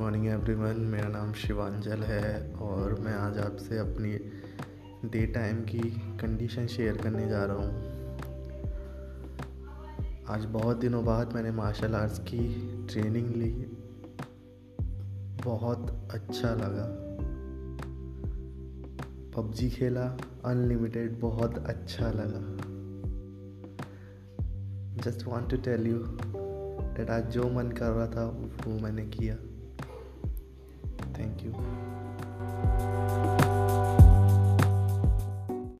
Everyone मेरा नाम शिवांजल है और मैं आज आपसे अपनी डे टाइम की कंडीशन शेयर करने जा रहा हूँ। आज बहुत दिनों बाद मैंने मार्शल आर्ट्स की ट्रेनिंग ली। बहुत अच्छा लगा। पबजी खेला अनलिमिटेड बहुत अच्छा लगा। Just want to tell you that आज जो मन कर रहा था, वो मैंने किया। Thank you